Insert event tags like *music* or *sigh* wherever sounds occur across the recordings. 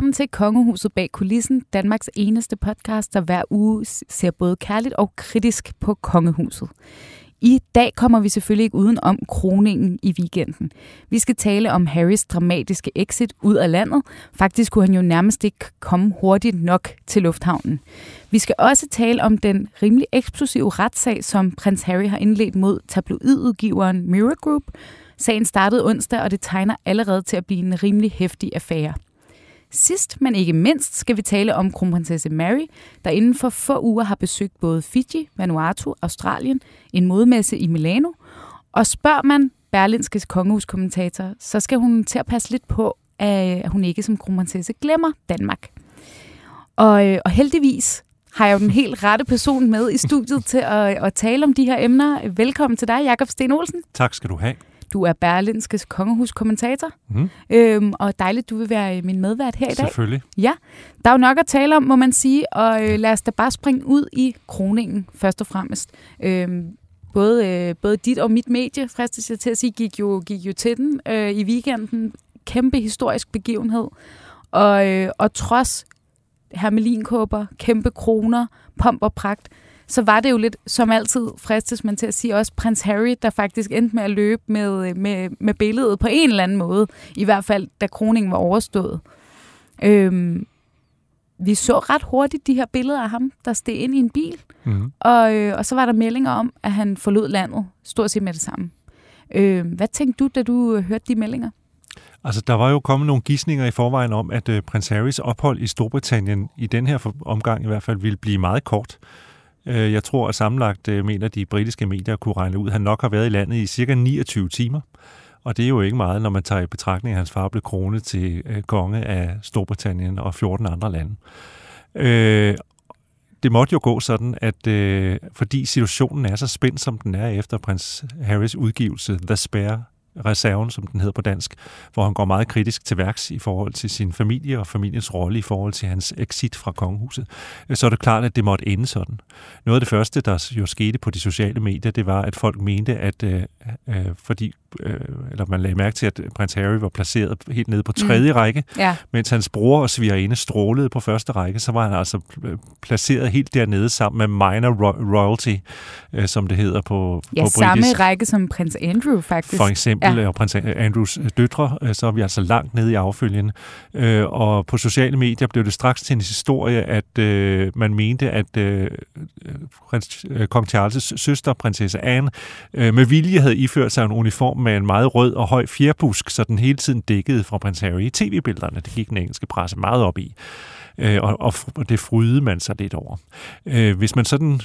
Velkommen til Kongehuset bag kulissen, Danmarks eneste podcast, der hver uge ser både kærligt og kritisk på kongehuset. I dag kommer vi selvfølgelig ikke uden om kroningen i weekenden. Vi skal tale om Harrys dramatiske exit ud af landet. Faktisk kunne han jo nærmest ikke komme hurtigt nok til lufthavnen. Vi skal også tale om den rimelig eksplosive retssag, som prins Harry har indledt mod tabloidudgiveren Mirror Group. Sagen startede onsdag, og det tegner allerede til at blive en rimelig hæftig affære. Sidst, men ikke mindst, skal vi tale om kronprinsesse Mary, der inden for få uger har besøgt både Fiji, Vanuatu, Australien, en modmesse i Milano. Og spørger man Berlinskes kongehuskommentator, så skal hun til at passe lidt på, at hun ikke som kronprinsesse glemmer Danmark. Og, øh, og heldigvis har jeg jo den helt rette person med i studiet til at, at tale om de her emner. Velkommen til dig, Jakob Sten Olsen. Tak skal du have. Du er Berlinskes kongehuskommentator, mm. øhm, og dejligt, du vil være min medvært her i dag. Selvfølgelig. Ja, der er jo nok at tale om, må man sige, og øh, lad os da bare springe ud i kroningen, først og fremmest. Øhm, både, øh, både dit og mit medie, fristes jeg til at sige, gik jo, gik jo til den øh, i weekenden. Kæmpe historisk begivenhed. Og, øh, og trods hermelinkåber, kæmpe kroner, pomp og pragt, så var det jo lidt, som altid fristes man til at sige, også prins Harry, der faktisk endte med at løbe med, med, med billedet på en eller anden måde. I hvert fald, da kroningen var overstået. Øhm, vi så ret hurtigt de her billeder af ham, der steg ind i en bil. Mm. Og, øh, og så var der meldinger om, at han forlod landet, stort set med det samme. Øh, hvad tænkte du, da du øh, hørte de meldinger? Altså, der var jo kommet nogle gissninger i forvejen om, at øh, prins Harrys ophold i Storbritannien, i den her omgang i hvert fald, ville blive meget kort. Øh, jeg tror, at sammenlagt øh, mener de britiske medier kunne regne ud, at han nok har været i landet i cirka 29 timer. Og det er jo ikke meget, når man tager i betragtning, at hans far blev kronet til øh, konge af Storbritannien og 14 andre lande. Øh, det måtte jo gå sådan, at fordi situationen er så spændt, som den er efter prins Harrys udgivelse, The Spare reserven, som den hedder på dansk, hvor han går meget kritisk til værks i forhold til sin familie og familiens rolle i forhold til hans exit fra kongehuset, så er det klart, at det måtte ende sådan. Noget af det første, der jo skete på de sociale medier, det var, at folk mente, at øh, øh, fordi, øh, eller man lagde mærke til, at prins Harry var placeret helt nede på tredje mm. række, ja. mens hans bror og svigerinde strålede på første række, så var han altså øh, placeret helt dernede sammen med minor royalty, øh, som det hedder på, ja, på samme række som prins Andrew, faktisk. For eksempel ja. og øh, prins Andrews øh, døtre, øh, så er vi altså langt nede i affølgen. Og på sociale medier blev det straks til en historie, at man mente, at prins, kong Charles' søster, prinsesse Anne, med vilje havde iført sig en uniform med en meget rød og høj fjerbusk, så den hele tiden dækkede fra prins Harry i tv-billederne. Det gik den engelske presse meget op i. og, og det frydede man sig lidt over. hvis man sådan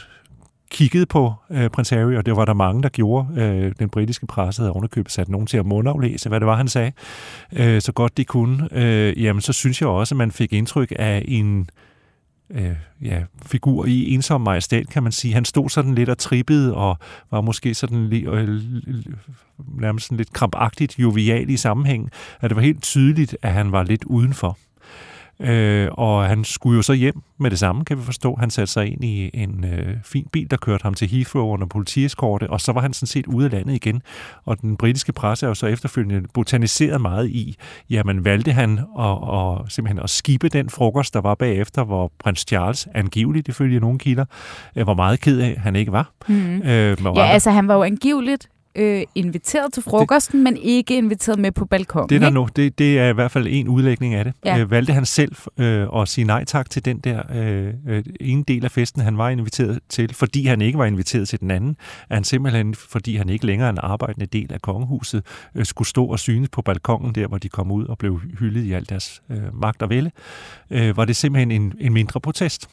kiggede på øh, prins Harry, og det var der mange, der gjorde. Øh, den britiske presse havde ovenikøbet sat nogen til at mundaflæse, hvad det var, han sagde, øh, så godt de kunne. Øh, jamen, så synes jeg også, at man fik indtryk af en øh, ja, figur i ensom majestæt, kan man sige. Han stod sådan lidt og trippede, og var måske sådan li- øh, nærmest sådan lidt krampagtigt jovial i sammenhæng, at det var helt tydeligt, at han var lidt udenfor. Øh, og han skulle jo så hjem med det samme, kan vi forstå. Han satte sig ind i en øh, fin bil, der kørte ham til Heathrow under politieskorte, og så var han sådan set ude af landet igen. Og den britiske presse er jo så efterfølgende botaniseret meget i, jamen valgte han at, at, simpelthen at skibe den frokost, der var bagefter, hvor prins Charles, angiveligt ifølge nogle kilder, øh, var meget ked af, han ikke var. Mm. Øh, ja, altså han var jo angiveligt øh, inviteret til frokosten, det, men ikke inviteret med på balkonen. Det, der nu, det, det er i hvert fald en udlægning af det. Ja. Øh, valgte han selv øh, at sige nej tak til den der øh, øh, ene del af festen, han var inviteret til, fordi han ikke var inviteret til den anden, at han simpelthen, fordi han ikke længere er en arbejdende del af kongehuset, øh, skulle stå og synes på balkongen der, hvor de kom ud og blev hyldet i al deres øh, magt og vælge, øh, var det simpelthen en, en mindre protest.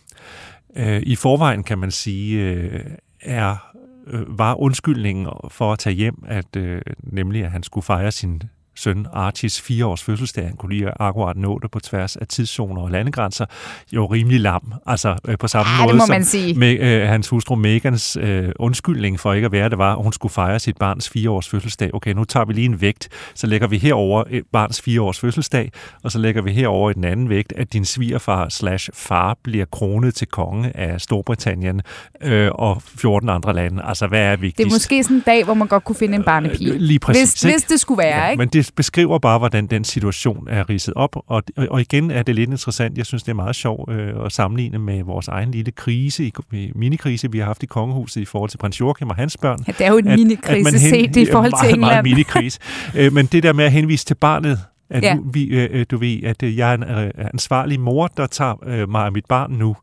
Øh, I forvejen kan man sige, øh, er øh, var undskyldningen for at tage hjem, at øh, nemlig at han skulle fejre sin søn Archies fire års fødselsdag, han kunne lige akkurat nå det på tværs af tidszoner og landegrænser, jo rimelig lam. Altså øh, på samme ja, måde som man sige. med øh, hans hustru Megans øh, undskyldning for ikke at være det var, at hun skulle fejre sit barns fire års fødselsdag. Okay, nu tager vi lige en vægt, så lægger vi herover et barns fire års fødselsdag, og så lægger vi herover i den anden vægt, at din svigerfar slash far bliver kronet til konge af Storbritannien øh, og 14 andre lande. Altså, hvad er vigtigst? Det er måske sådan en dag, hvor man godt kunne finde en barnepige. Øh, lige præcis. Hvis, hvis det skulle være, ja, ikke? Men det beskriver bare, hvordan den situation er ridset op, og, og igen er det lidt interessant. Jeg synes, det er meget sjovt øh, at sammenligne med vores egen lille krise, minikrise, vi har haft i kongehuset i forhold til prins Joachim og hans børn. Ja, det er jo en at, minikrise at hen, set i forhold meget, til England. Meget minikrise. øh, men det der med at henvise til barnet, at Ja. nu, vi, øh, du ved, at øh, jeg er en øh, ansvarlig mor, der tager øh, mig og mit barn nu,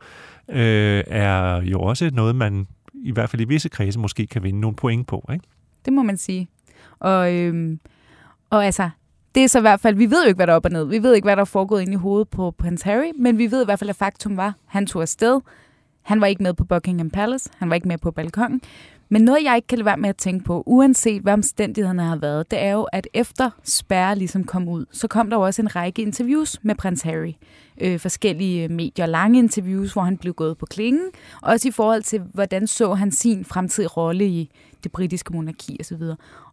øh, er jo også noget, man i hvert fald i visse kredse måske kan vinde nogle point på. Ikke? Det må man sige. Og, øhm, og altså, det er så i hvert fald, vi ved jo ikke, hvad der er op og ned. Vi ved ikke, hvad der er foregået inde i hovedet på Prince Harry, men vi ved i hvert fald, at faktum var, han tog afsted. Han var ikke med på Buckingham Palace, han var ikke med på balkongen. Men noget, jeg ikke kan lade være med at tænke på, uanset hvad omstændighederne har været, det er jo, at efter spærre ligesom kom ud, så kom der jo også en række interviews med prins Harry. Øh, forskellige øh, medier, lange interviews, hvor han blev gået på klingen. Også i forhold til, hvordan så han sin fremtidige rolle i det britiske monarki osv.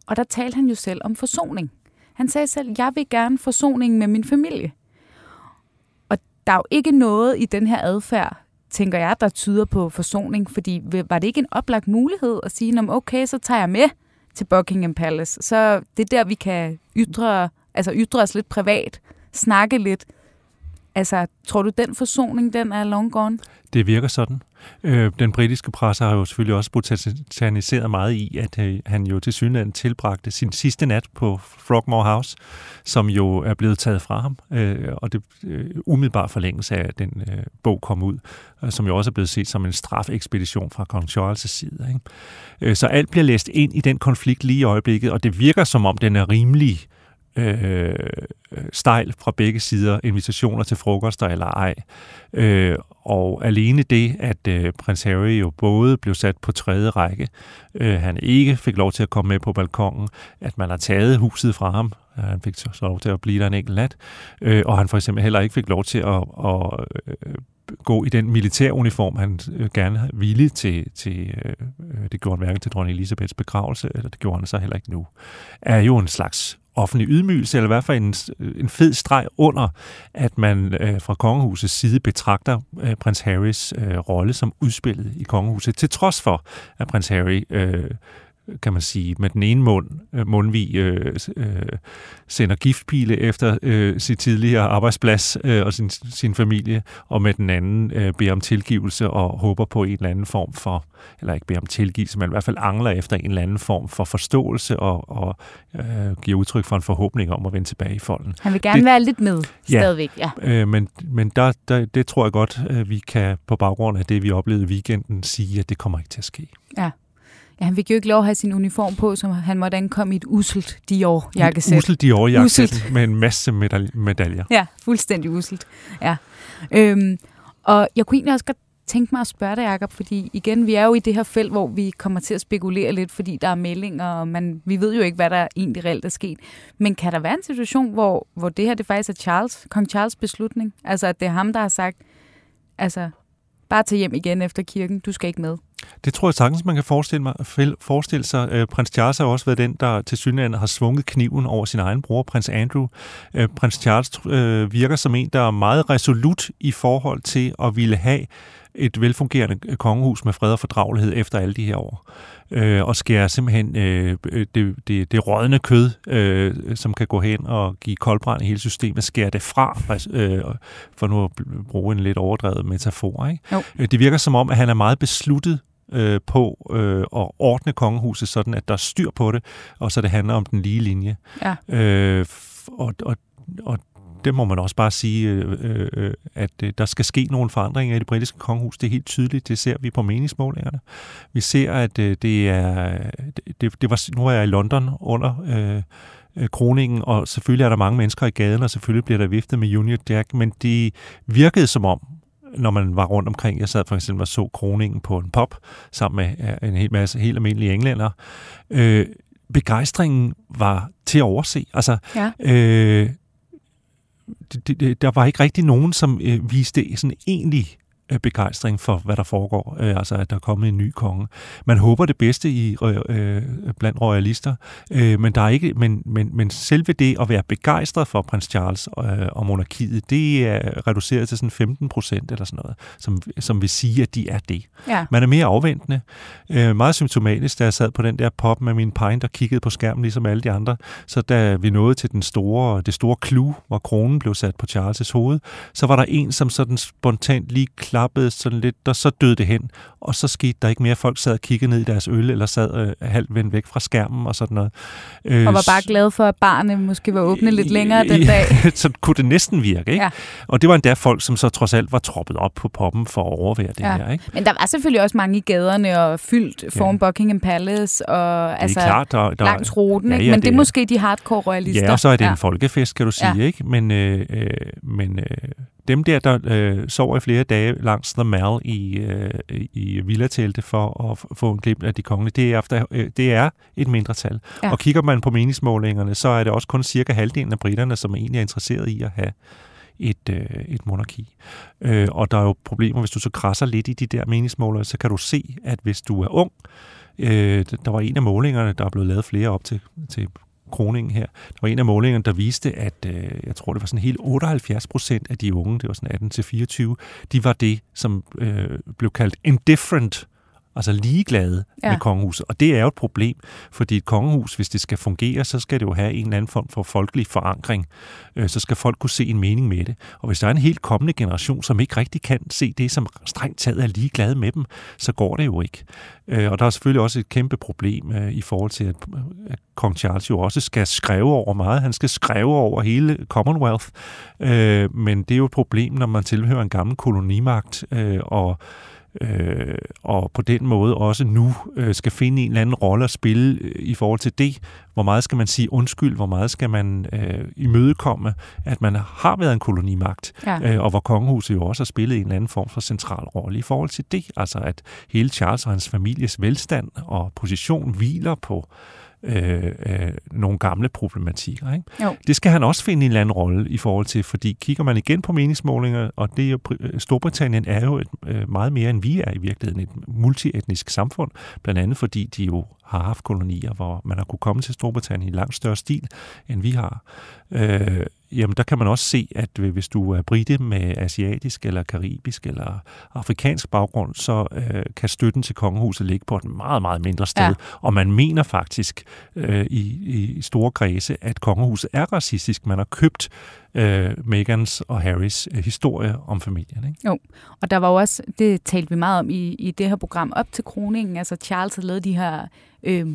Og der talte han jo selv om forsoning. Han sagde selv, jeg vil gerne forsoning med min familie. Og der er jo ikke noget i den her adfærd, tænker jeg, der tyder på forsoning, fordi var det ikke en oplagt mulighed at sige, okay, så tager jeg med til Buckingham Palace. Så det er der, vi kan ytre, altså ytre os lidt privat, snakke lidt. Altså, tror du, den forsoning, den er long gone? Det virker sådan. Øh, den britiske presse har jo selvfølgelig også botaniseret meget i, at øh, han jo til synligheden tilbragte sin sidste nat på Frogmore House, som jo er blevet taget fra ham, øh, og det øh, umiddelbart forlængelse af, at den øh, bog kom ud, øh, som jo også er blevet set som en strafekspedition fra kong Charles' side. Ikke? Øh, så alt bliver læst ind i den konflikt lige i øjeblikket, og det virker som om, den er rimelig øh, Øh, stejl fra begge sider, invitationer til frokoster eller ej. Øh, og alene det, at øh, prins Harry jo både blev sat på tredje række, øh, han ikke fik lov til at komme med på balkongen, at man har taget huset fra ham, han fik så lov til at blive der en enkelt nat, øh, og han for eksempel heller ikke fik lov til at, at øh, gå i den militæruniform, han øh, gerne ville til, til øh, øh, det gjorde han hverken til dronning Elisabeths begravelse, eller det gjorde han så heller ikke nu, er jo en slags offentlig ydmygelse, eller i hvert fald en, øh, en fed streg under, at man øh, fra kongehusets side betragter øh, prins Harrys øh, rolle som udspillet i kongehuset, til trods for, at prins Harry øh, kan man sige, med den ene mund, øh, mundvig øh, øh, sender giftpile efter øh, sit tidligere arbejdsplads øh, og sin, sin familie, og med den anden øh, beder om tilgivelse og håber på en eller anden form for, eller ikke beder om tilgivelse, men i hvert fald angler efter en eller anden form for forståelse og, og øh, giver udtryk for en forhåbning om at vende tilbage i folden. Han vil gerne det, være lidt med ja, stadigvæk, ja. Øh, men men der, der, det tror jeg godt, at vi kan på baggrund af det, vi oplevede i weekenden, sige, at det kommer ikke til at ske. Ja. Ja, han fik jo ikke lov at have sin uniform på, så han måtte ankomme i et uselt Dior-jakkesæt. Uselt Dior-jakkesæt med en masse medaljer. Ja, fuldstændig uselt. Ja. Øhm, og jeg kunne egentlig også godt tænke mig at spørge dig, Jacob, fordi igen, vi er jo i det her felt, hvor vi kommer til at spekulere lidt, fordi der er meldinger, og man, vi ved jo ikke, hvad der egentlig reelt er sket. Men kan der være en situation, hvor, hvor det her det faktisk er Charles, kong Charles beslutning? Altså, at det er ham, der har sagt, altså, bare tage hjem igen efter kirken, du skal ikke med. Det tror jeg sagtens, man kan forestille, mig, forestille sig. Øh, prins Charles har også været den, der til synligheden har svunget kniven over sin egen bror, prins Andrew. Øh, prins Charles øh, virker som en, der er meget resolut i forhold til at ville have et velfungerende kongehus med fred og fordragelighed efter alle de her år. Øh, og skære simpelthen øh, det, det, det rådne kød, øh, som kan gå hen og give koldbrand i hele systemet, skære det fra, øh, for nu at bruge en lidt overdrevet metafor. Ikke? Jo. Det virker som om, at han er meget besluttet øh, på øh, at ordne kongehuset sådan, at der er styr på det, og så det handler om den lige linje. Ja. Øh, og, og, og det må man også bare sige, øh, øh, at øh, der skal ske nogle forandringer i det britiske kongehus. Det er helt tydeligt, det ser vi på meningsmålingerne. Vi ser, at øh, det er, det, det var, nu er jeg i London under øh, kroningen, og selvfølgelig er der mange mennesker i gaden, og selvfølgelig bliver der viftet med Union Jack, men det virkede som om, når man var rundt omkring. Jeg sad for eksempel og så kroningen på en pop sammen med en hel masse helt almindelige englænder. Øh, begejstringen var til at overse. Altså, Ja. øh, der var ikke rigtig nogen, som øh, viste sådan egentlig begejstring for, hvad der foregår, øh, altså at der er kommet en ny konge. Man håber det bedste i øh, blandt royalister, øh, men der er ikke, men, men, men selve det at være begejstret for prins Charles øh, og monarkiet, det er reduceret til sådan 15 procent eller sådan noget, som, som vil sige, at de er det. Ja. Man er mere afventende. Øh, meget symptomatisk, da jeg sad på den der pop med min pint og kiggede på skærmen, ligesom alle de andre. Så da vi nåede til den store, det store clue, hvor kronen blev sat på Charles' hoved, så var der en, som sådan spontant lige klappede sådan lidt, og så døde det hen. Og så skete der ikke mere. Folk sad og kiggede ned i deres øl, eller sad øh, halvt vendt væk fra skærmen og sådan noget. Øh, Og var bare glad for, at barnet måske var åbne lidt længere den dag. *laughs* så kunne det næsten virke, ikke? Ja. Og det var endda folk, som så trods alt var troppet op på poppen for at overvære det Ja. her, ikke? Men der var selvfølgelig også mange i gaderne og fyldt foran Buckingham Palace og altså er klart, der, der, langs ruten. Ja, ikke? ja, Men det er det- måske de hardcore royalister. Ja, og så er det ja. en folkefest, kan du sige, Ja. ikke? Men, øh, øh, men øh, dem der, der øh, sover i flere dage langs The Mall i, øh, i villatelte for at få en glimt af de kongelige, det er, efter, øh, det er et mindretal. Ja. Og kigger man på meningsmålingerne, så er det også kun cirka halvdelen af britterne, som egentlig er interesseret i at have et, øh, et monarki. Øh, og der er jo problemer, hvis du så krasser lidt i de der meningsmålinger, så kan du se, at hvis du er ung, øh, der var en af målingerne, der er blevet lavet flere op til, til kroningen her. Der var en af målingerne, der viste, at øh, jeg tror, det var sådan helt 78 procent af de unge, det var sådan 18-24, de var det, som øh, blev kaldt indifferent, altså ligeglade Ja. med kongehuset. Og det er jo et problem, fordi et kongehus, hvis det skal fungere, så skal det jo have en eller anden form for folkelig forankring. Øh, så skal folk kunne se en mening med det. Og hvis der er en helt kommende generation, som ikke rigtig kan se det, som strengt taget er ligeglade med dem, så går det jo ikke. Øh, og der er selvfølgelig også et kæmpe problem øh, i forhold til, at, at kong Charles jo også skal skrive over meget. Han skal skrive over hele Commonwealth. Øh, men det er jo et problem, når man tilhører en gammel kolonimagt, øh, og øh, og på den måde også nu øh, skal finde en eller anden rolle at spille øh, i forhold til det. Hvor meget skal man sige undskyld? Hvor meget skal man øh, imødekomme, at man har været en kolonimagt? Ja. Øh, og hvor kongehuset jo også har spillet en eller anden form for central rolle i forhold til det. Altså at hele Charles og hans families velstand og position hviler på øh, øh, nogle gamle problematikker. Ikke? Jo. Det skal han også finde en eller anden rolle i forhold til, fordi kigger man igen på meningsmålinger, og det er jo, Bri- Storbritannien er jo et, øh, meget mere end vi er i virkeligheden, et multietnisk samfund, blandt andet fordi de jo har haft kolonier, hvor man har kunne komme til Storbritannien i langt større stil, end vi har. Øh, jamen der kan man også se, at hvis du er brite med asiatisk eller karibisk eller afrikansk baggrund, så øh, kan støtten til kongehuset ligge på et meget, meget mindre sted. Ja. Og man mener faktisk øh, i, i store kredse, at kongehuset er racistisk. Man har købt øh, Megans og Harrys øh, historie om familien. Ikke? Og der var jo også, det talte vi meget om i, i det her program op til kroningen, altså Charles havde lavet de her øh,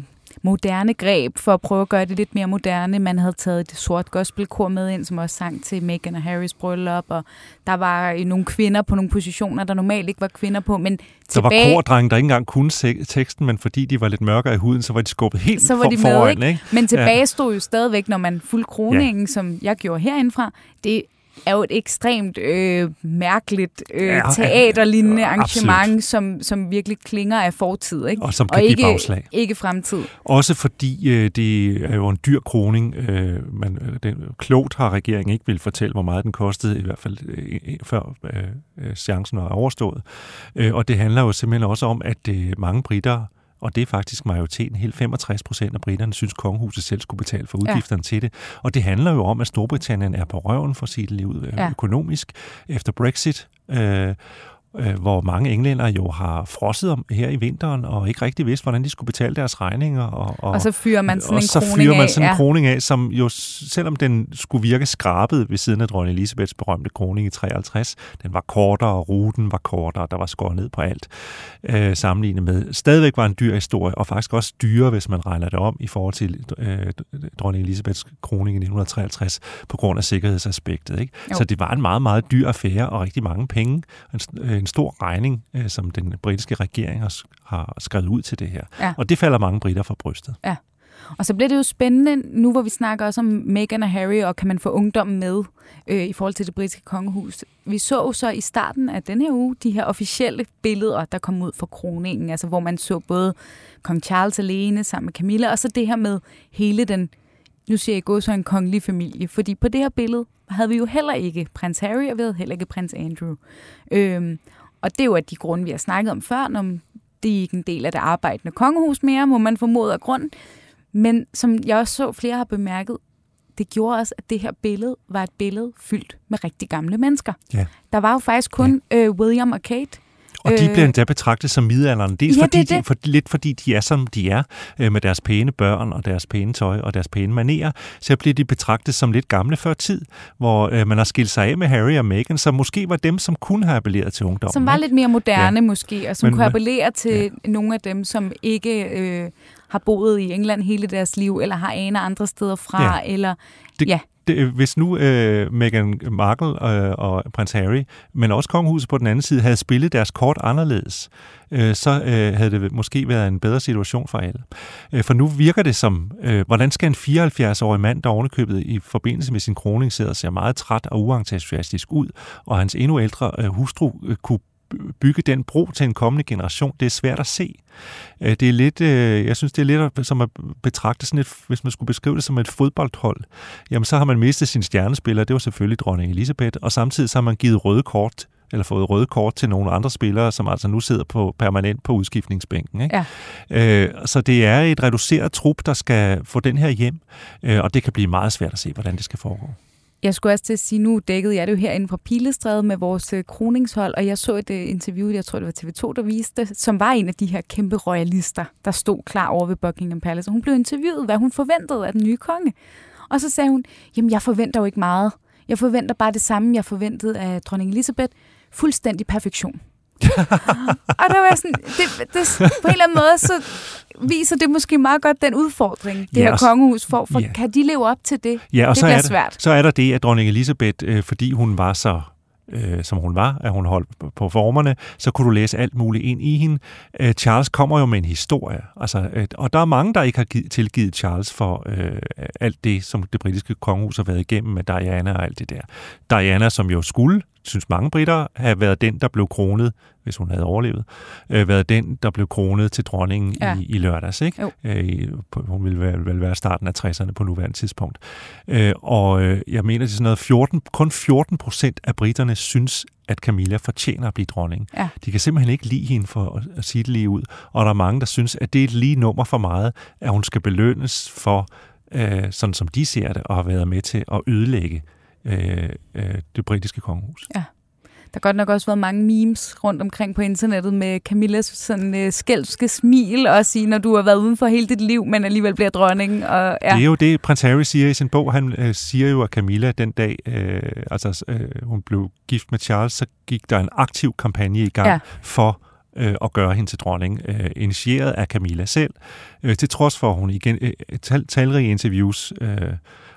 moderne greb for at prøve at gøre det lidt mere moderne. Man havde taget et sort gospelkor med ind, som også sang til Meghan og Harrys bryllup, og der var øh, nogle kvinder på nogle positioner, der normalt ikke var kvinder på, men Der tilbage... var kordrenge, der ikke engang kunne teksten, men fordi de var lidt mørkere i huden, så var de skubbet helt Så var for, de med, foran. ikke? Ikke? Men tilbage stod jo stadigvæk, når man fulgte kroningen, ja. som jeg gjorde herindefra, det er jo et ekstremt øh, mærkeligt øh, Ja, teaterlignende ja, arrangement, som, som virkelig klinger af fortid, ikke? Og som og kan give ikke, bagslag. ikke fremtid. Også fordi øh, det er jo en dyr kroning. Øh, man, øh, den, klogt har regeringen ikke vil fortælle, hvor meget den kostede, i hvert fald øh, før øh, øh, chancen er overstået. Øh, og det handler jo simpelthen også om, at øh, mange britter og det er faktisk majoriteten, helt 65 procent af britterne synes, kongehuset selv skulle betale for udgifterne ja. til det. Og det handler jo om, at Storbritannien er på røven for sit liv øh, Ja. økonomisk efter Brexit. Øh, øh, hvor mange englænder jo har frosset om her i vinteren, og ikke rigtig vidst, hvordan de skulle betale deres regninger. Og, Og, og så fyrer man sådan og en så kroning fyrer man af. sådan en ja. kroning af, som jo, selvom den skulle virke skrabet ved siden af dronning Elisabeths berømte kroning i 53, den var kortere, og ruten var kortere, der var skåret ned på alt, øh, sammenlignet med, stadigvæk var en dyr historie, og faktisk også dyre, hvis man regner det om, i forhold til øh, dronning Elisabeths kroning i 1953, på grund af sikkerhedsaspektet. Ikke? Jo. Så det var en meget, meget dyr affære, og rigtig mange penge, en, øh, en stor regning, øh, som den britiske regering har, har skrevet ud til det her. Ja. Og det falder mange britter for brystet. Og så bliver det jo spændende, nu hvor vi snakker også om Meghan og Harry, og kan man få ungdommen med øh, i forhold til det britiske kongehus. Vi så jo så i starten af den her uge de her officielle billeder, der kom ud fra kroningen, altså hvor man så både kong Charles alene sammen med Camilla, og så det her med hele den, nu siger jeg gå så en kongelig familie, fordi på det her billede havde vi jo heller ikke prins Harry, og vi havde heller ikke prins Andrew. Øhm, og det er jo af de grunde, vi har snakket om før, når det er ikke en del af det arbejdende kongehus mere, må man formode af grund. Men som jeg også så, flere har bemærket, det gjorde også, at det her billede var et billede fyldt med rigtig gamle mennesker. Ja. Der var jo faktisk kun ja. øh, William og Kate, og de bliver endda betragtet som midalderne. Dels Ja, fordi det er de, det. for, lidt fordi de er, som de er, øh, med deres pæne børn og deres pæne tøj og deres pæne manerer, så bliver de betragtet som lidt gamle før tid, hvor øh, man har skilt sig af med Harry og Meghan, som måske var dem, som kunne have appelleret til ungdommen. som var lidt mere moderne ja. måske, og som Men- kunne appellere til ja. nogle af dem, som ikke øh, har boet i England hele deres liv, eller har aner andre steder fra, ja. eller Det- ja det, hvis nu øh, Meghan Markle øh, og prins Harry, men også kongehuset på den anden side, havde spillet deres kort anderledes, øh, så øh, havde det måske været en bedre situation for alle. Øh, for nu virker det som, øh, hvordan skal en 74-årig mand, der ovenikøbet i forbindelse med sin kroning sidder og ser meget træt og uentusiastisk ud, og hans endnu ældre øh, hustru øh, kunne bygge den bro til en kommende generation, det er svært at se. Øh, Det er lidt, øh, jeg synes, det er lidt som at betragte sådan et, hvis man skulle beskrive det som et fodboldhold, jamen så har man mistet sin stjernespiller, det var selvfølgelig dronning Elisabeth, og samtidig så har man givet røde kort eller fået røde kort til nogle andre spillere, som altså nu sidder på permanent på udskiftningsbænken. Ikke? Ja. Øh, så det er et reduceret trup, der skal få den her hjem, øh, og det kan blive meget svært at se, hvordan det skal foregå. Jeg skulle også til at sige, nu dækkede jeg det jo herinde fra Pilestræde med vores øh, kroningshold, og jeg så et øh, interview, jeg tror det var TV2, der viste, det, som var en af de her kæmpe royalister, der stod klar over ved Buckingham Palace. Og hun blev interviewet, hvad hun forventede af den nye konge. Og så sagde hun, jamen jeg forventer jo ikke meget. Jeg forventer bare det samme, jeg forventede af dronning Elizabeth. Fuldstændig perfektion og der var sådan, det, det, på en eller anden måde, så viser det måske meget godt den udfordring, det Ja, her kongehus får. For ja. kan de leve op til det? Ja, og det så bliver er, der, svært. så er der det, at dronning Elisabeth, øh, fordi hun var så øh, som hun var, at hun holdt på- på formerne, så kunne du læse alt muligt ind i hende. Øh, Charles kommer jo med en historie, altså, øh, og der er mange, der ikke har givet, tilgivet Charles for øh, alt det, som det britiske kongehus har været igennem med Diana og alt det der. Diana, som jo skulle, synes mange britter, have været den, der blev kronet, hvis hun havde overlevet, øh, været den, der blev kronet til dronningen ja. I, i lørdags. Ikke? Jo. Øh, hun ville vel, vel være starten af 60'erne på nuværende tidspunkt. Øh, og øh, jeg mener, det er sådan noget 14, kun 14 procent af britterne synes, at Camilla fortjener at blive dronning. Ja. De kan simpelthen ikke lide hende for at, at sige det lige ud. Og der er mange, der synes, at det er et lige nummer for meget, at hun skal belønnes for, øh, sådan som de ser det, og har været med til at ødelægge øh, øh, det britiske kongehus. Der har godt nok også været mange memes rundt omkring på internettet med Camillas sådan øh, skælske smil og sige, når du har været uden for hele dit liv, men alligevel bliver dronning. Og, Ja. ja. Det er jo det, prins Harry siger i sin bog. Han øh, siger jo, at Camilla den dag, øh, altså øh, hun blev gift med Charles, så gik der en aktiv kampagne i gang ja. Ja. for øh, at gøre hende til dronning, øh, initieret af Camilla selv, øh, til trods for, at hun igen øh, tal, talrige interviews øh,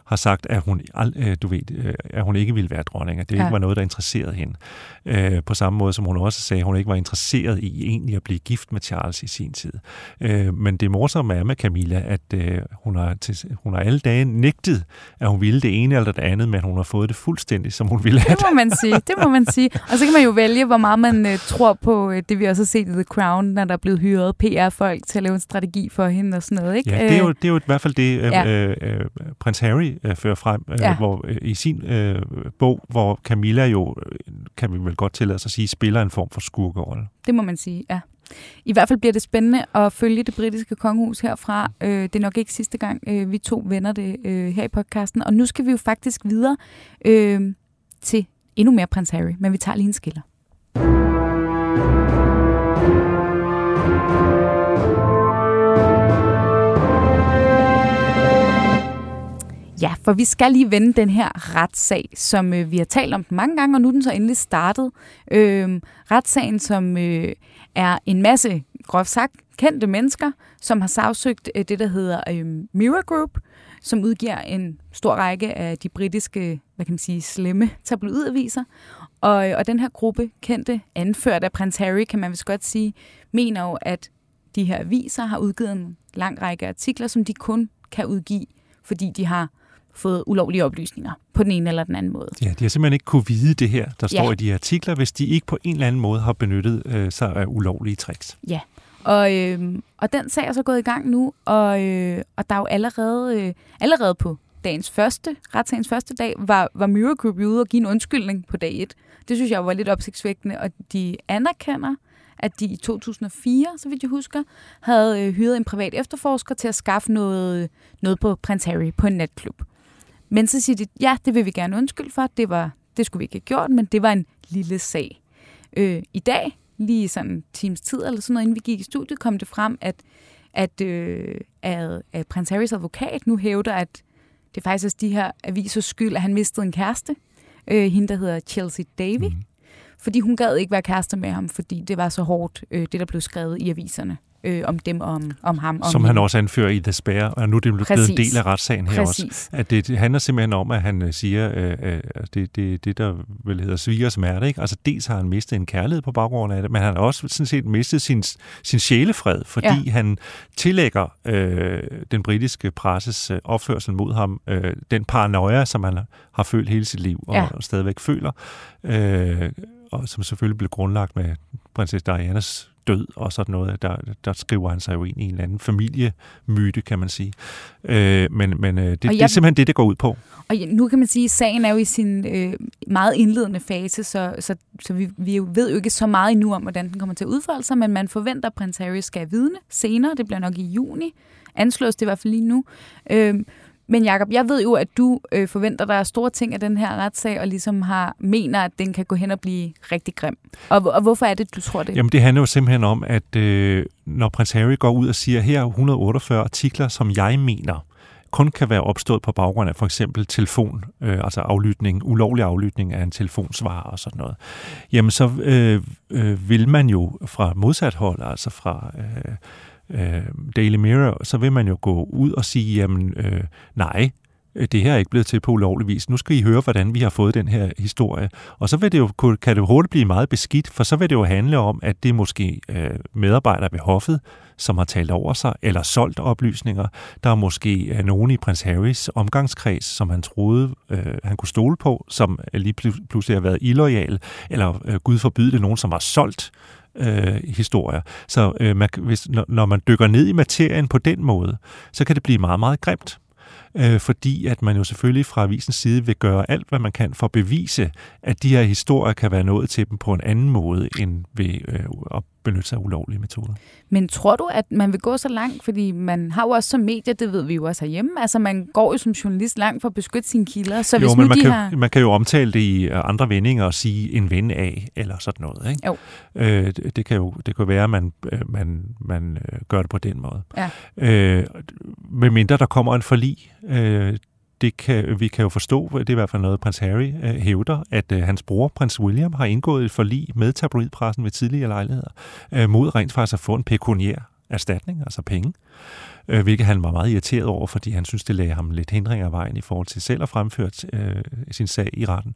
har sagt, at hun, øh, du ved, øh, at hun ikke ville være dronning, at det ja. Ikke var noget, der interesserede hende. Øh, på samme måde som hun også sagde, at hun ikke var interesseret i egentlig at blive gift med Charles i sin tid. Øh, men det morsomme er med Camilla, at øh, hun, har til, hun har alle dage nægtet, at hun ville det ene eller det andet, men hun har fået det fuldstændig, som hun ville have Det må man sige, det må man sige. Og så kan man jo vælge, hvor meget man øh, tror på øh, det, vi også har set i The Crown, når der er blevet hyret PR-folk til at lave en strategi for hende og sådan noget. Ikke? Ja, det er, jo, det er jo i hvert fald det, øh, Ja. øh, prins Harry øh, fører frem øh, ja. Hvor, øh, i sin øh, bog, hvor Camilla jo, øh, kan vi vel godt tillade os at sige, spiller en form for skurkerolle. Det må man sige, ja. I hvert fald bliver det spændende at følge det britiske kongehus herfra. Øh, det er nok ikke sidste gang, øh, vi to vender det øh, her i podcasten. Og nu skal vi jo faktisk videre øh, til endnu mere prins Harry, men vi tager lige en skiller. Ja, for vi skal lige vende den her retssag, som øh, vi har talt om mange gange, og nu er den så endelig startet. Øh, retssagen, som øh, er en masse, groft sagt, kendte mennesker, som har sagsøgt øh, det, der hedder øh, Mirror Group, som udgiver en stor række af de britiske, hvad kan man sige, slemme tabloidaviser. Og, øh, og den her gruppe, kendte, anført af prins Harry, kan man vist godt sige, mener jo, at de her aviser har udgivet en lang række artikler, som de kun kan udgive, fordi de har fået ulovlige oplysninger på den ene eller den anden måde. Ja, de har simpelthen ikke kunne vide det her, der står ja. i de artikler, hvis de ikke på en eller anden måde har benyttet øh, sig af ulovlige tricks. Ja, og, øh, og den sag er så gået i gang nu, og, øh, og der er jo allerede, øh, allerede på dagens første, retssagens første dag, var, var Mirror Group ude og give en undskyldning på dag 1. Det synes jeg var lidt opsigtsvækkende, og de anerkender, at de i 2004, så vidt jeg husker, havde øh, hyret en privat efterforsker til at skaffe noget, noget på Prince Harry på en natklub. Men så siger de, ja, det vil vi gerne undskylde for, det, var, det skulle vi ikke have gjort, men det var en lille sag. Øh, I dag, lige sådan times tid eller sådan noget, inden vi gik i studiet, kom det frem, at, at, øh, at, at Prince Harrys advokat nu hævder, at det er faktisk også de her avisers skyld, at han mistede en kæreste, øh, hende der hedder Chelsea Davy, mm. fordi hun gad ikke være kærester med ham, fordi det var så hårdt, øh, det der blev skrevet i aviserne øh, om dem og om, om ham. Om Som han også anfører i Despair, og nu er det blevet Præcis. en del af retssagen her Præcis. også. At det, det handler simpelthen om, at han øh, siger, øh, øh, det, det, det der vel hedder sviger smerte. Ikke? Altså dels har han mistet en kærlighed på baggrund af det, men han har også sådan set mistet sin, sin sjælefred, fordi ja. han tillægger øh, den britiske presses øh, opførsel mod ham øh, den paranoia, som han har følt hele sit liv og, ja. stadigvæk føler. Øh, og som selvfølgelig blev grundlagt med prinsesse Dianas død og sådan noget. Der, der skriver han sig jo ind i en eller anden familiemyte, kan man sige. Øh, men men øh, det, jeg, det er simpelthen det, det går ud på. Og nu kan man sige, at sagen er jo i sin øh, meget indledende fase, så, så, så vi, vi ved jo ikke så meget endnu om, hvordan den kommer til at udfolde sig, men man forventer, at prins Harry skal vidne senere. Det bliver nok i juni. Anslås det i hvert fald lige nu. Øh, men Jakob, jeg ved jo, at du øh, forventer dig store ting af den her retssag, og ligesom har mener, at den kan gå hen og blive rigtig grim. Og, og hvorfor er det, du tror det? Jamen, det handler jo simpelthen om, at øh, når prins Harry går ud og siger, her er 148 artikler, som jeg mener kun kan være opstået på baggrund af for eksempel telefon, øh, altså aflytning, ulovlig aflytning af en telefonsvar og sådan noget, jamen så øh, øh, vil man jo fra modsat hold, altså fra... Øh, øh, Daily Mirror, så vil man jo gå ud og sige, jamen øh, nej, det her er ikke blevet til på ulovlig vis. Nu skal I høre, hvordan vi har fået den her historie. Og så vil det jo, kan det hurtigt blive meget beskidt, for så vil det jo handle om, at det er måske øh, medarbejdere ved hoffet, som har talt over sig, eller solgt oplysninger. Der er måske øh, nogen i prins Harrys omgangskreds, som han troede, øh, han kunne stole på, som lige pludselig har været illoyal, eller øh, Gud forbyde det, nogen, som har solgt øh, historier. Så øh, man, hvis, når, når man dykker ned i materien på den måde, så kan det blive meget, meget grimt øh, fordi at man jo selvfølgelig fra avisens side vil gøre alt, hvad man kan for at bevise, at de her historier kan være nået til dem på en anden måde, end ved øh, at benytte sig af ulovlige metoder. Men tror du, at man vil gå så langt? Fordi man har jo også som medie, det ved vi jo også herhjemme, altså man går jo som journalist langt for at beskytte sine kilder. Så jo, hvis men nu man, de kan, har... man kan jo omtale det i øh, andre vendinger og sige en ven af, eller sådan noget. Ikke? Jo. Øh, det, kan jo det kan være, at man, øh, man, man øh, gør det på den måde. Ja. Øh, med mindre der kommer en forlig, øh, det kan, vi kan jo forstå, det er i hvert fald noget, prins Harry øh, hævder, at øh, hans bror, prins William, har indgået et forlig med tabloidpressen ved tidligere lejligheder, øh, mod rent faktisk at få en pekuniær erstatning, altså penge, øh, hvilket han var meget irriteret over, fordi han synes, det lagde ham lidt hindringer af vejen i forhold til selv at fremføre øh, sin sag i retten.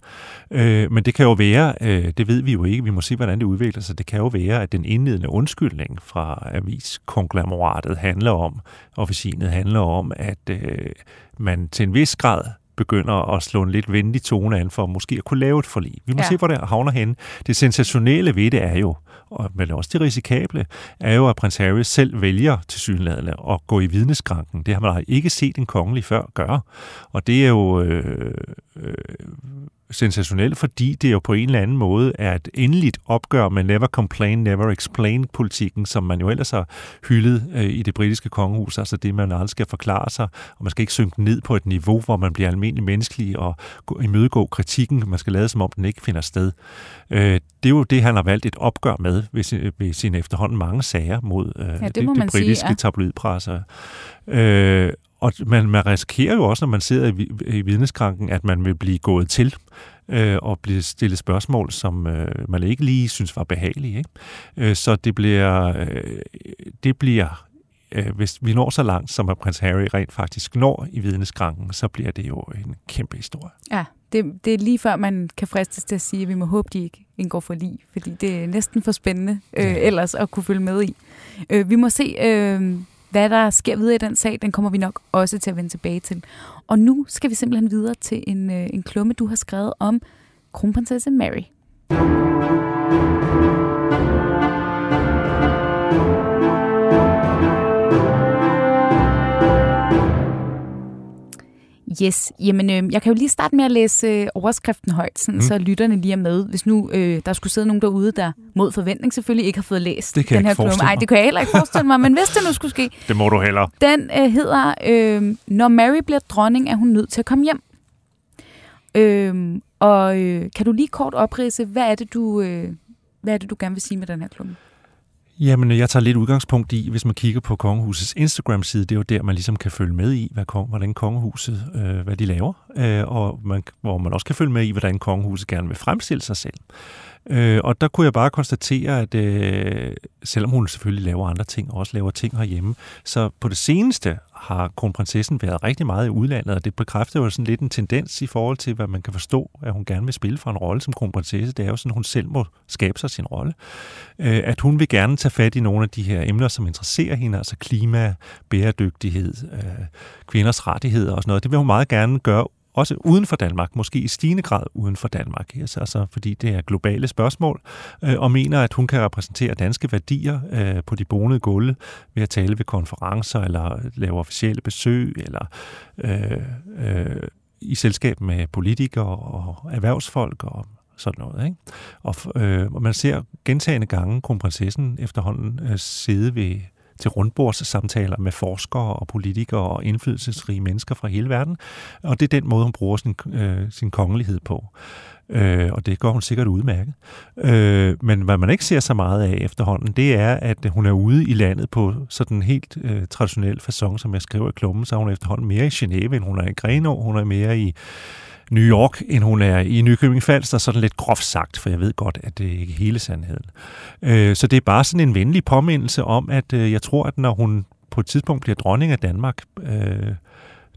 Øh, men det kan jo være, øh, det ved vi jo ikke, vi må se, hvordan det udvikler sig, det kan jo være, at den indledende undskyldning fra aviskonglomeratet handler om, officinet handler om, at øh, man til en vis grad begynder at slå en lidt venlig tone an for måske at kunne lave et forlig. Vi må ja. se, hvor det havner hen. Det sensationelle ved det er jo, og men også det risikable, er jo, at prins Harry selv vælger til synlædende at gå i vidneskranken. Det har man ikke set en kongelig før gøre. Og det er jo øh, øh, sensationelt, fordi det jo på en eller anden måde er et endeligt opgør med never complain, never explain politikken, som man jo ellers har hyldet øh, i det britiske kongehus, altså det, man aldrig skal forklare sig, og man skal ikke synke ned på et niveau, hvor man bliver almindelig menneskelig og imødegå kritikken, man skal lade som om den ikke finder sted. Øh, det er jo det, han har valgt et opgør med ved, sin, ved sine efterhånden mange sager mod øh, ja, det, det, det britiske sige, ja. tabloidpresser. Øh, og man, man risikerer jo også, når man sidder i, i vidneskranken, at man vil blive gået til øh, og blive stillet spørgsmål, som øh, man ikke lige synes var behagelige. Ikke? Øh, så det bliver, øh, det bliver øh, hvis vi når så langt, som at prins Harry rent faktisk når i vidneskranken, så bliver det jo en kæmpe historie. Ja, det, det er lige før, man kan fristes til at sige, at vi må håbe, de ikke indgår for lige, fordi det er næsten for spændende øh, ellers at kunne følge med i. Øh, vi må se... Øh, hvad der sker videre i den sag, den kommer vi nok også til at vende tilbage til. Og nu skal vi simpelthen videre til en, øh, en klumme, du har skrevet om kronprinsesse Mary. Yes, jamen øh, jeg kan jo lige starte med at læse øh, overskriften højt, sådan, mm. så lytterne lige er med. Hvis nu øh, der skulle sidde nogen derude, der mod forventning selvfølgelig ikke har fået læst det kan den her klumme. forestille Ej, mig. det kan jeg heller ikke forestille mig, men hvis det nu skulle ske, *laughs* Det må du heller. den øh, hedder, øh, når Mary bliver dronning, er hun nødt til at komme hjem. Øh, og øh, kan du lige kort oprise, hvad er det, du, øh, hvad er det, du gerne vil sige med den her klumme? Jamen, jeg tager lidt udgangspunkt i, hvis man kigger på kongehusets Instagram-side, det er jo der, man ligesom kan følge med i, hvad, kong, hvordan kongehuset, øh, hvad de laver, øh, og man, hvor man også kan følge med i, hvordan kongehuset gerne vil fremstille sig selv. Øh, og der kunne jeg bare konstatere, at øh, selvom hun selvfølgelig laver andre ting, og også laver ting herhjemme, så på det seneste har kronprinsessen været rigtig meget i udlandet, og det bekræfter jo sådan lidt en tendens i forhold til, hvad man kan forstå, at hun gerne vil spille for en rolle som kronprinsesse. Det er jo sådan, at hun selv må skabe sig sin rolle. Øh, at hun vil gerne tage fat i nogle af de her emner, som interesserer hende, altså klima, bæredygtighed, øh, kvinders rettigheder og sådan noget. Det vil hun meget gerne gøre også uden for Danmark, måske i stigende grad uden for Danmark, altså, altså fordi det er globale spørgsmål, øh, og mener, at hun kan repræsentere danske værdier øh, på de bonede gulve ved at tale ved konferencer, eller lave officielle besøg, eller øh, øh, i selskab med politikere og erhvervsfolk og sådan noget. Ikke? Og øh, man ser gentagende gange kronprinsessen efterhånden øh, sidde ved til rundbordssamtaler med forskere og politikere og indflydelsesrige mennesker fra hele verden. Og det er den måde, hun bruger sin, øh, sin kongelighed på. Øh, og det gør hun sikkert udmærket. Øh, men hvad man ikke ser så meget af efterhånden, det er, at hun er ude i landet på sådan helt øh, traditionel façon, som jeg skriver i klummen, så er hun efterhånden mere i Genève, end hun er i Grenå, hun er mere i New York, end hun er i Nykøbing Falster, sådan lidt groft sagt, for jeg ved godt, at det ikke er hele sandheden. Øh, så det er bare sådan en venlig påmindelse om, at øh, jeg tror, at når hun på et tidspunkt bliver dronning af Danmark, øh,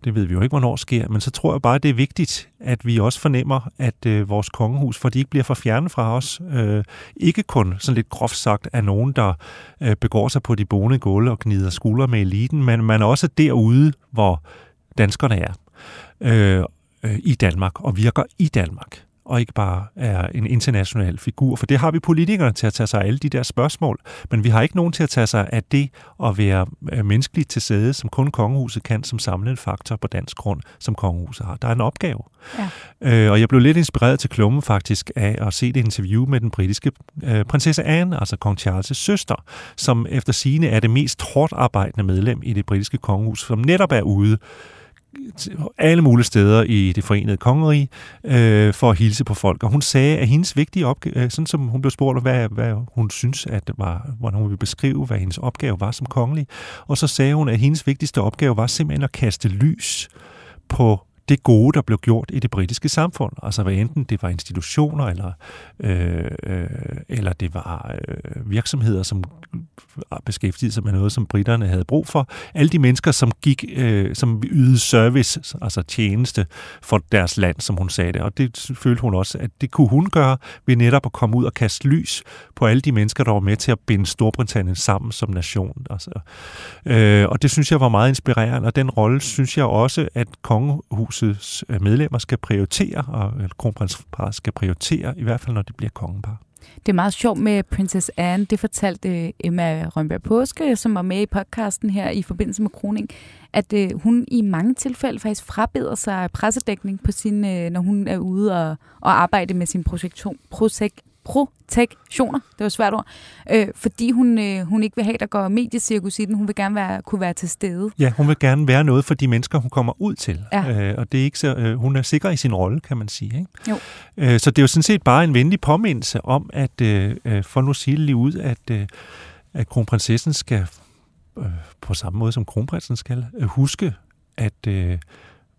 det ved vi jo ikke, hvornår sker, men så tror jeg bare, at det er vigtigt, at vi også fornemmer, at øh, vores kongehus, for de ikke bliver for fjerne fra os, øh, ikke kun sådan lidt groft sagt af nogen, der øh, begår sig på de bonede gulve og gnider skuldre med eliten, men man er også derude, hvor danskerne er. Øh, øh, i Danmark og virker i Danmark og ikke bare er en international figur. For det har vi politikerne til at tage sig af alle de der spørgsmål, men vi har ikke nogen til at tage sig af det at være menneskeligt til sæde, som kun kongehuset kan som samlende faktor på dansk grund, som kongehuset har. Der er en opgave. Ja. Øh, og jeg blev lidt inspireret til klummen faktisk af at se det interview med den britiske øh, prinsesse Anne, altså kong Charles' søster, som efter sigende er det mest hårdt arbejdende medlem i det britiske kongehus, som netop er ude alle mulige steder i det forenede kongerige øh, for at hilse på folk. Og hun sagde, at hendes vigtige opgave, øh, sådan som hun blev spurgt om, hvad, hvad hun synes, at var, hvordan hun ville beskrive, hvad hendes opgave var som kongelig. Og så sagde hun, at hendes vigtigste opgave var simpelthen at kaste lys på det gode, der blev gjort i det britiske samfund. Altså hvad enten det var institutioner, eller, øh, øh, eller det var øh, virksomheder, som beskæftigede sig med noget, som britterne havde brug for. Alle de mennesker, som gik, øh, som ydede service, altså tjeneste for deres land, som hun sagde det. Og det følte hun også, at det kunne hun gøre ved netop at komme ud og kaste lys på alle de mennesker, der var med til at binde Storbritannien sammen som nation. Altså, øh, og det synes jeg var meget inspirerende, og den rolle synes jeg også, at kongehusets øh, medlemmer skal prioritere, og kronprinsparet skal prioritere, i hvert fald når det bliver kongepar. Det er meget sjovt med Princess Anne. Det fortalte øh, Emma Rønberg Påske, som var med i podcasten her i forbindelse med kroning, at øh, hun i mange tilfælde faktisk frabeder sig pressedækning på sin, når hun er ude og, og arbejde med sin projektion, projekt, protektioner, det var et svært ord, øh, fordi hun, øh, hun ikke vil have, der går mediecirkus i den. Hun vil gerne være, kunne være til stede. Ja, hun vil gerne være noget for de mennesker, hun kommer ud til. Ja. Øh, og det er ikke så, øh, hun er sikker i sin rolle, kan man sige. Ikke? Jo. Øh, så det er jo sådan set bare en venlig påmindelse om, at øh, for nu sige lige ud, at, øh, at kronprinsessen skal, øh, på samme måde som kronprinsen skal, øh, huske at øh,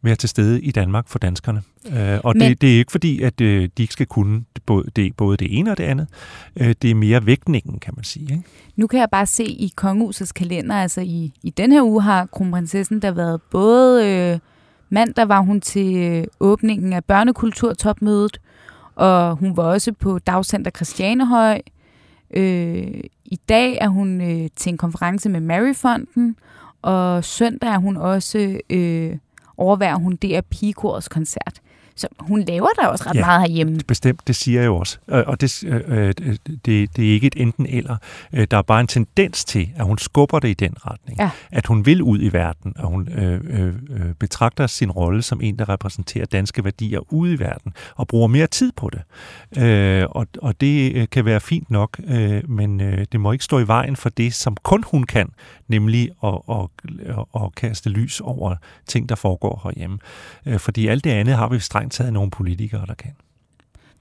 være til stede i Danmark for danskerne. Øh, og Men- det, det er ikke fordi, at øh, de ikke skal kunne både det, både det ene og det andet. Øh, det er mere vægtningen, kan man sige. Ikke? Nu kan jeg bare se i kongehusets kalender, altså i, i den her uge har kronprinsessen der været både øh, mandag var hun til øh, åbningen af børnekulturtopmødet, og hun var også på Dagcenter Christianehøj. Øh, I dag er hun øh, til en konference med Maryfonden, og søndag er hun også, øh, overværer hun DR Pigekorets koncert. Så hun laver der også ret ja, meget herhjemme. Bestemt, det siger jeg jo også. Og det, øh, det, det er ikke et enten eller. Øh, der er bare en tendens til, at hun skubber det i den retning. Ja. At hun vil ud i verden, og hun øh, øh, betragter sin rolle som en, der repræsenterer danske værdier ude i verden, og bruger mere tid på det. Øh, og, og det kan være fint nok, øh, men øh, det må ikke stå i vejen for det, som kun hun kan, nemlig at, at, at, at kaste lys over ting, der foregår herhjemme. Øh, fordi alt det andet har vi strengt taget nogle politikere, der kan.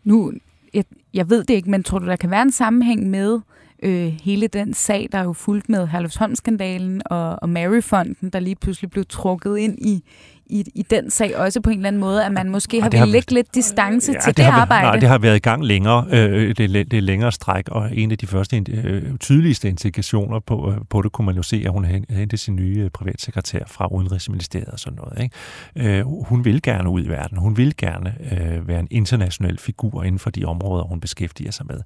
Nu, jeg, jeg ved det ikke, men tror du, der kan være en sammenhæng med øh, hele den sag, der er jo fulgt med Herlufsholm-skandalen og, og Maryfonden, der lige pludselig blev trukket ind i, i, i den sag også på en eller anden måde, at man måske har vil lægge lidt distance ja, til det, det arbejde? Nej, det har været i gang længere. Øh, det, det er længere stræk, og en af de første øh, tydeligste indikationer på, øh, på det kunne man jo se, at hun havde hentet sin nye privatsekretær fra Udenrigsministeriet og sådan noget. Ikke? Hun vil gerne ud i verden. Hun vil gerne være en international figur inden for de områder, hun beskæftiger sig med.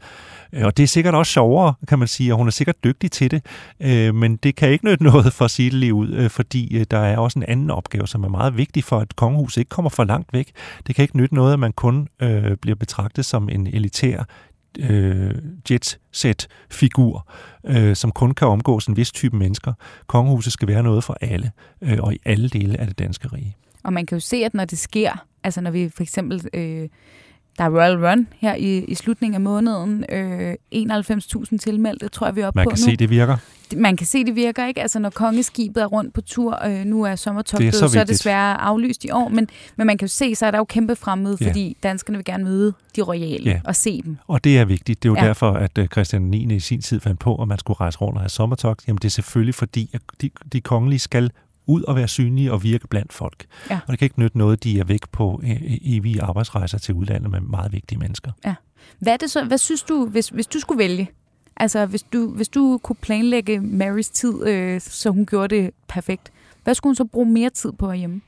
Og det er sikkert også sjovere, kan man sige, og hun er sikkert dygtig til det, men det kan ikke nytte noget for at sige det lige ud, fordi der er også en anden opgave, som er meget vigtig for, at kongehuset ikke kommer for langt væk. Det kan ikke nytte noget, at man kun øh, bliver betragtet som en elitær øh, jet-set-figur, øh, som kun kan omgås en vis type mennesker. Kongehuset skal være noget for alle, øh, og i alle dele af det danske rige. Og man kan jo se, at når det sker, altså når vi for eksempel... Øh der er Royal Run her i, i slutningen af måneden. Øh, 91.000 tilmeldte, tror jeg, vi er oppe Man på kan nu. se, det virker. Man kan se, det virker, ikke? Altså, når kongeskibet er rundt på tur, øh, nu er sommertogtet, så, så er det desværre aflyst i år, men, men man kan jo se, så er der jo kæmpe fremmede, ja. fordi danskerne vil gerne møde de royale ja. og se dem. Og det er vigtigt. Det er jo ja. derfor, at øh, Christian 9. i sin tid fandt på, at man skulle rejse rundt og have sommertogt. Jamen, det er selvfølgelig fordi, at de, de kongelige skal ud og være synlige og virke blandt folk. Ja. Og det kan ikke nytte noget, de er væk på e, e, evige arbejdsrejser til udlandet med meget vigtige mennesker. Ja. Hvad, er det så, hvad synes du, hvis, hvis du skulle vælge? Altså, hvis du, hvis du kunne planlægge Marys tid, øh, så hun gjorde det perfekt, hvad skulle hun så bruge mere tid på hjemme?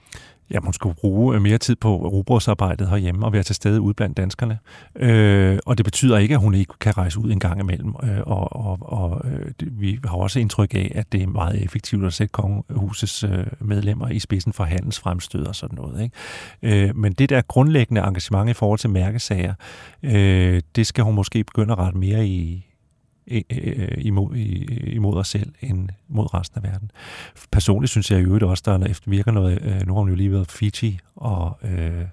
Ja, hun skulle bruge øh, mere tid på rubrosarbejdet herhjemme og være til stede ude blandt danskerne. Øh, og det betyder ikke, at hun ikke kan rejse ud en gang imellem. Øh, og og, og øh, vi har også indtryk af, at det er meget effektivt at sætte kongehusets øh, medlemmer i spidsen for handelsfremstød og sådan noget. Ikke? Øh, men det der grundlæggende engagement i forhold til mærkesager, øh, det skal hun måske begynde at rette mere i, imod, imod os selv end mod resten af verden. Personligt synes jeg jo også, der virker noget, øh, nu har hun jo lige været Fiji og øh,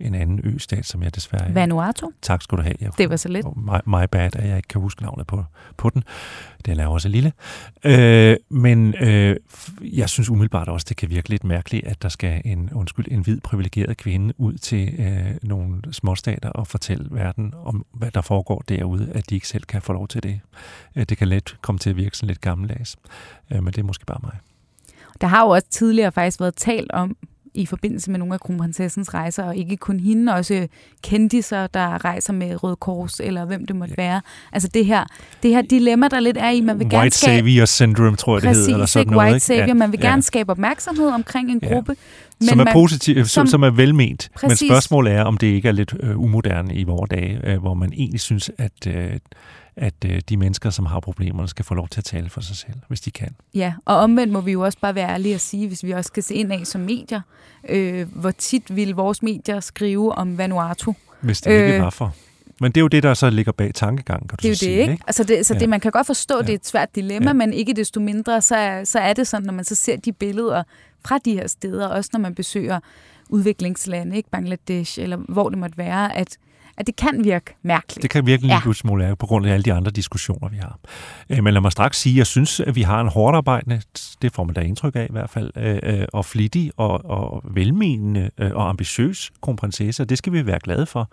en anden østat, som jeg desværre... Vanuatu? Tak skal du have. Jeg, det var så lidt. My, my bad, at jeg ikke kan huske navnet på, på den. Den er også lille. Øh, men øh, jeg synes umiddelbart også, det kan virke lidt mærkeligt, at der skal en, undskyld, en hvid privilegeret kvinde ud til øh, nogle småstater og fortælle verden om, hvad der foregår derude, at de ikke selv kan få lov til det. Øh, det kan let komme til at virke sådan lidt gammeldags, øh, men det er måske bare mig. Der har jo også tidligere faktisk været talt om, i forbindelse med nogle af kronprinsessens rejser, og ikke kun hende, også kendiser, der rejser med Røde Kors, eller hvem det måtte ja. være. Altså det her, det her dilemma, der lidt er i, man vil White gerne skabe... Savior Syndrome, tror jeg, det hedder. Eller sådan ikke? Noget, White ikke? Savior, ja. man vil gerne ja. skabe opmærksomhed omkring en gruppe. Men som er man, positiv, som, som er velment. Præcis. Men spørgsmålet er, om det ikke er lidt øh, umoderne i vores dage, øh, hvor man egentlig synes, at... Øh, at øh, de mennesker, som har problemerne, skal få lov til at tale for sig selv, hvis de kan. Ja, og omvendt må vi jo også bare være ærlige og sige, hvis vi også skal se ind af som medier, øh, hvor tit vil vores medier skrive om Vanuatu. Hvis det ikke øh, var for. Men det er jo det, der så ligger bag tankegangen, kan du det er jo sige, det, ikke? ikke? Altså det, så ja. det, man kan godt forstå, ja. det er et svært dilemma, ja. men ikke desto mindre, så er, så er det sådan, når man så ser de billeder fra de her steder, også når man besøger udviklingslande, ikke Bangladesh, eller hvor det måtte være, at at det kan virke mærkeligt. Det kan virke en ja. lille smule på grund af alle de andre diskussioner, vi har. Øh, men lad mig straks sige, at jeg synes, at vi har en hårdt arbejdende, det får man da indtryk af i hvert fald, øh, øh, og flittig og, og velmenende og ambitiøs kronprinsesse, og det skal vi være glade for.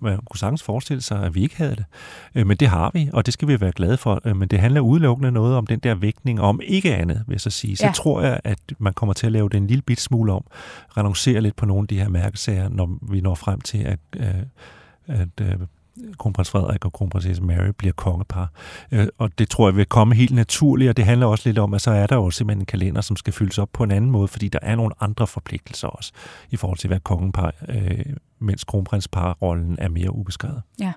Man kunne sagtens forestille sig, at vi ikke havde det. Men det har vi, og det skal vi være glade for. Men det handler udelukkende noget om den der vægtning, om ikke andet, vil jeg så sige. Så ja. tror jeg, at man kommer til at lave det en lille bit smule om, renoncere lidt på nogle af de her mærkesager, når vi når frem til, at at øh, kronprins Frederik og kronprinsesse Mary bliver kongepar. Øh, og det tror jeg vil komme helt naturligt, og det handler også lidt om, at så er der jo simpelthen en kalender, som skal fyldes op på en anden måde, fordi der er nogle andre forpligtelser også, i forhold til at være kongepar, øh, mens kronprinsparrollen er mere ubeskrevet. Ja.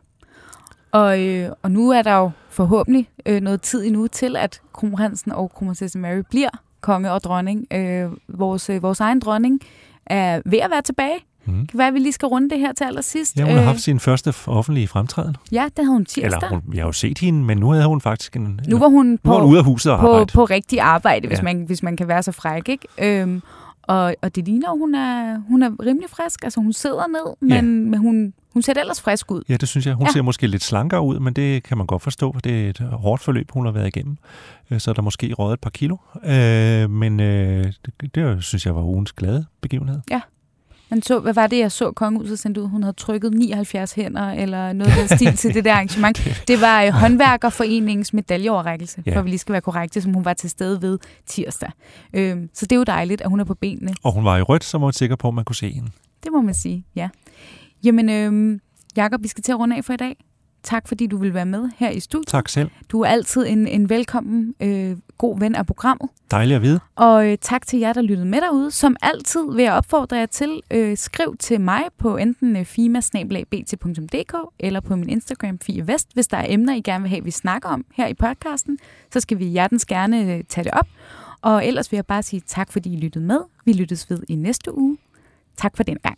Og, øh, og nu er der jo forhåbentlig øh, noget tid endnu til, at kronprinsen og kronprinsesse Mary bliver konge og dronning. Øh, vores, øh, vores egen dronning er ved at være tilbage. Mm. Kan være, vi lige skal runde det her til allersidst. Ja, hun har øh, haft sin første offentlige fremtræden. Ja, det havde hun tirsdag. Eller hun, jeg har jo set hende, men nu havde hun faktisk en... Nu var hun på, nu var hun ude af huset og på, arbejde. på rigtig arbejde, hvis, ja. man, hvis man kan være så fræk. Ikke? Øhm, og, og det ligner, hun er, hun er rimelig frisk. Altså, hun sidder ned, men, ja. men hun, hun ser ellers frisk ud. Ja, det synes jeg. Hun ja. ser måske lidt slankere ud, men det kan man godt forstå, for det er et hårdt forløb, hun har været igennem. Øh, så er der måske røget et par kilo. Øh, men øh, det, det synes jeg var ugens glade begivenhed. Ja. Men så, hvad var det, jeg så kongehuset sendte ud? Hun havde trykket 79 hænder, eller noget af stil til det der arrangement. *laughs* Det var uh, håndværkerforeningens medaljeoverrækkelse, ja. for vi lige skal være korrekte, som hun var til stede ved tirsdag. Øhm, så det er jo dejligt, at hun er på benene. Og hun var i rødt, så var man sikker på, at man kunne se hende. Det må man sige, ja. Jamen, øhm, Jakob, vi skal til at runde af for i dag. Tak fordi du vil være med her i studiet. Tak selv. Du er altid en, en velkommen øh, god ven af programmet. Dejligt at vide. Og øh, tak til jer, der lyttede med derude. Som altid vil jeg opfordre jer til, øh, skriv til mig på enten øh, fimasnabelag.bt.dk eller på min Instagram Fie Vest, hvis der er emner, I gerne vil have, vi snakker om her i podcasten. Så skal vi hjertens gerne øh, tage det op. Og ellers vil jeg bare sige tak, fordi I lyttede med. Vi lyttes ved i næste uge. Tak for den gang.